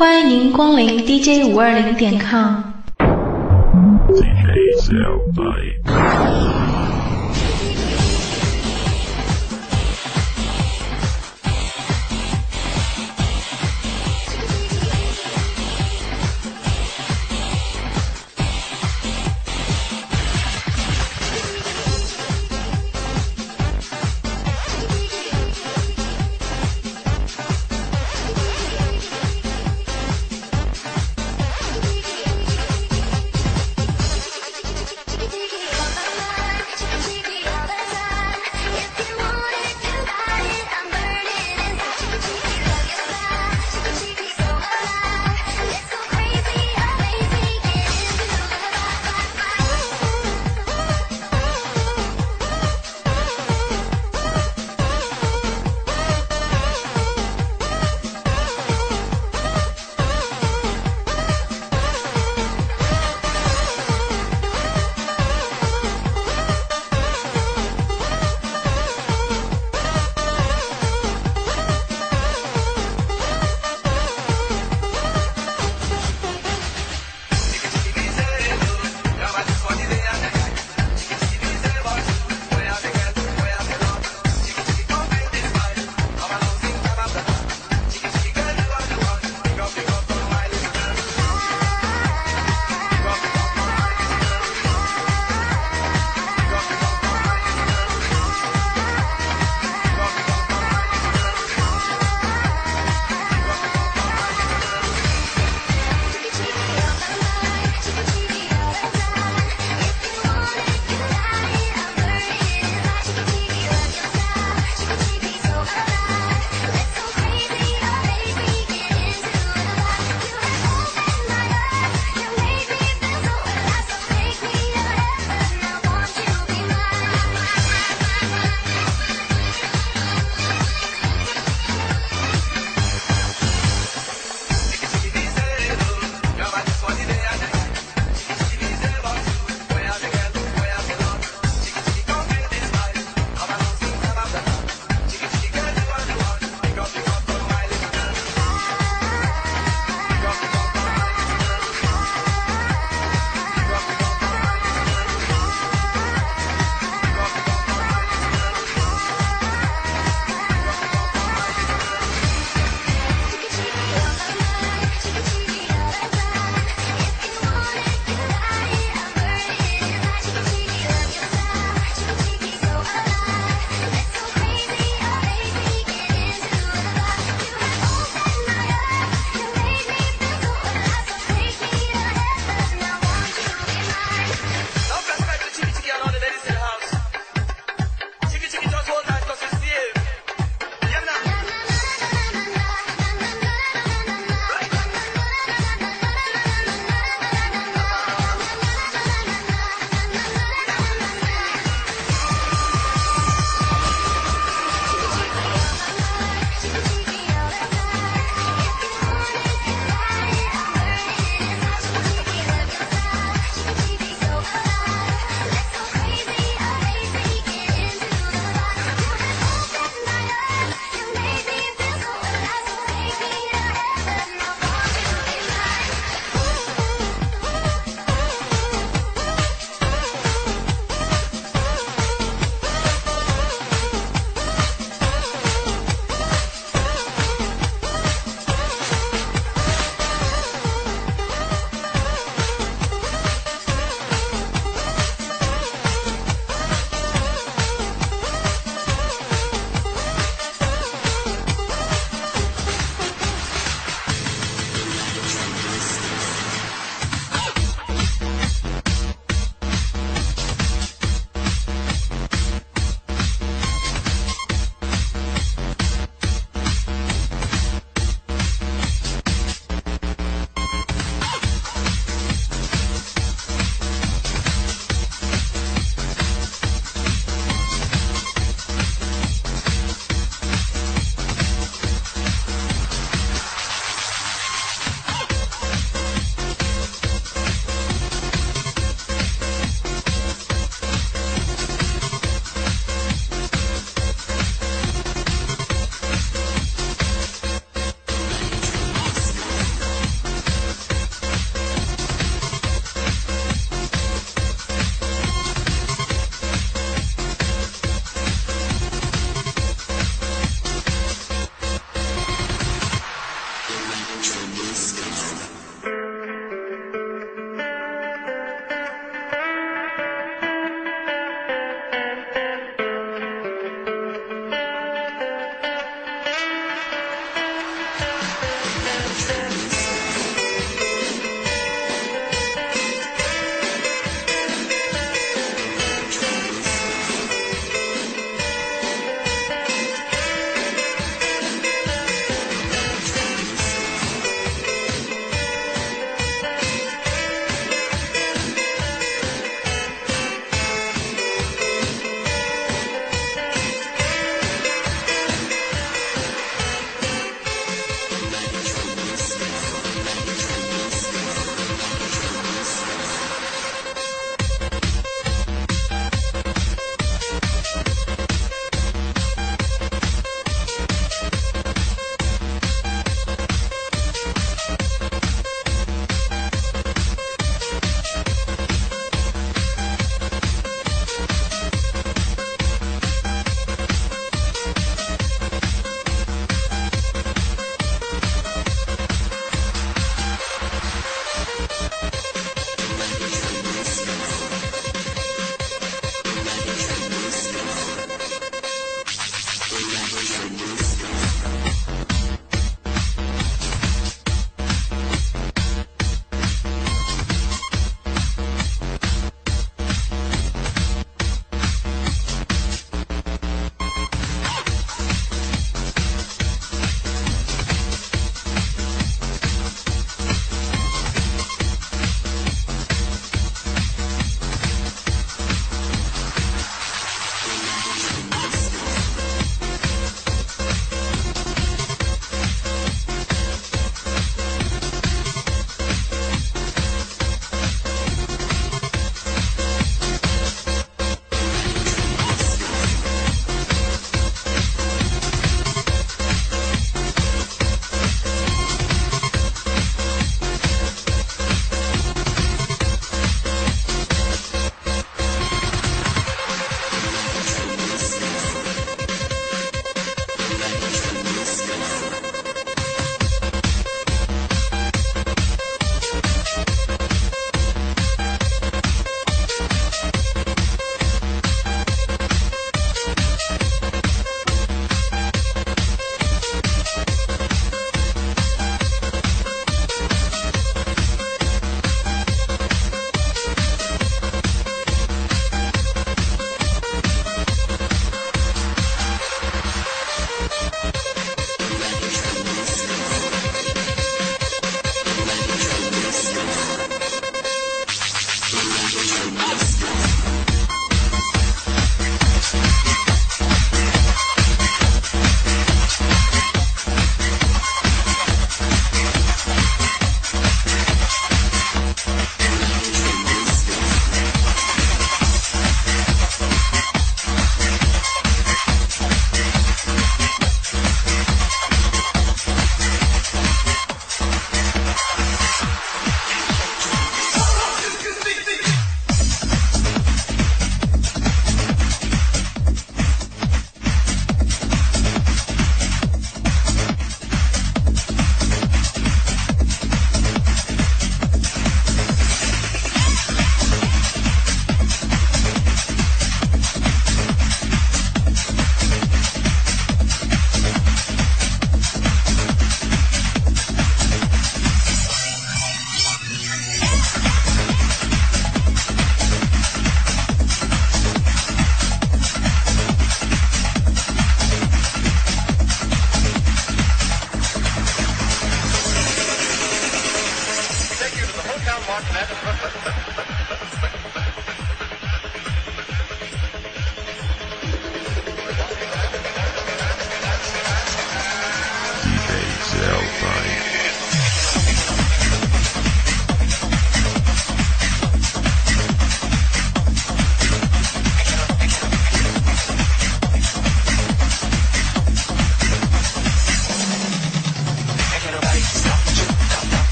欢迎您光临 DJ 五二零点 com。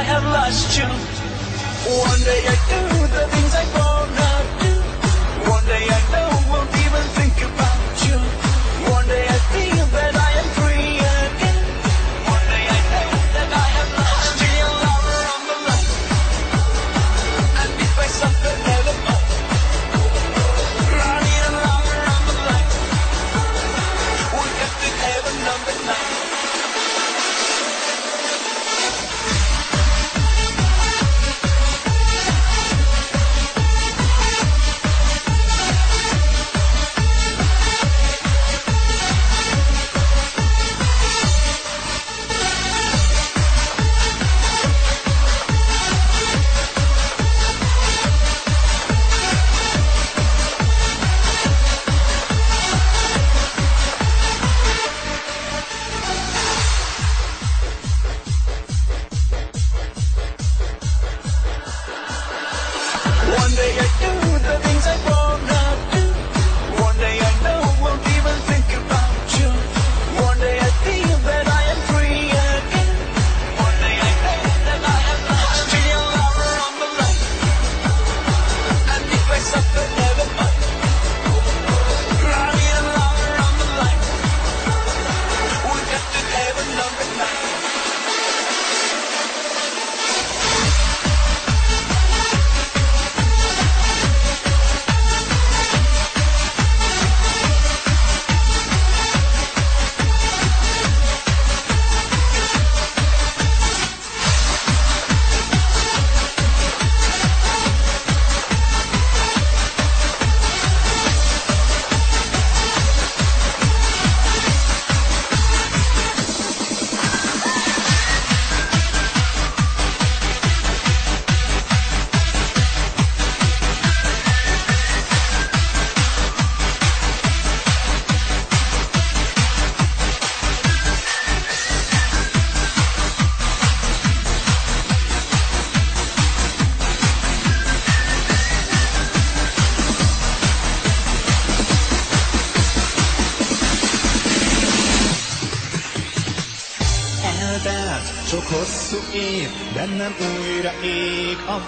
I have lost you. One day I do the things I.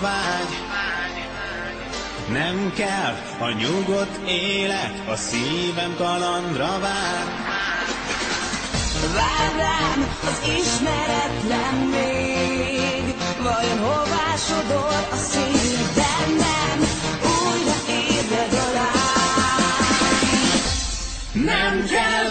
vágy. Nem kell a nyugodt élet, a szívem kalandra vár. Vár rám az ismeretlen még, vajon hová sodor a szív, de nem újra ébred a lány. Nem kell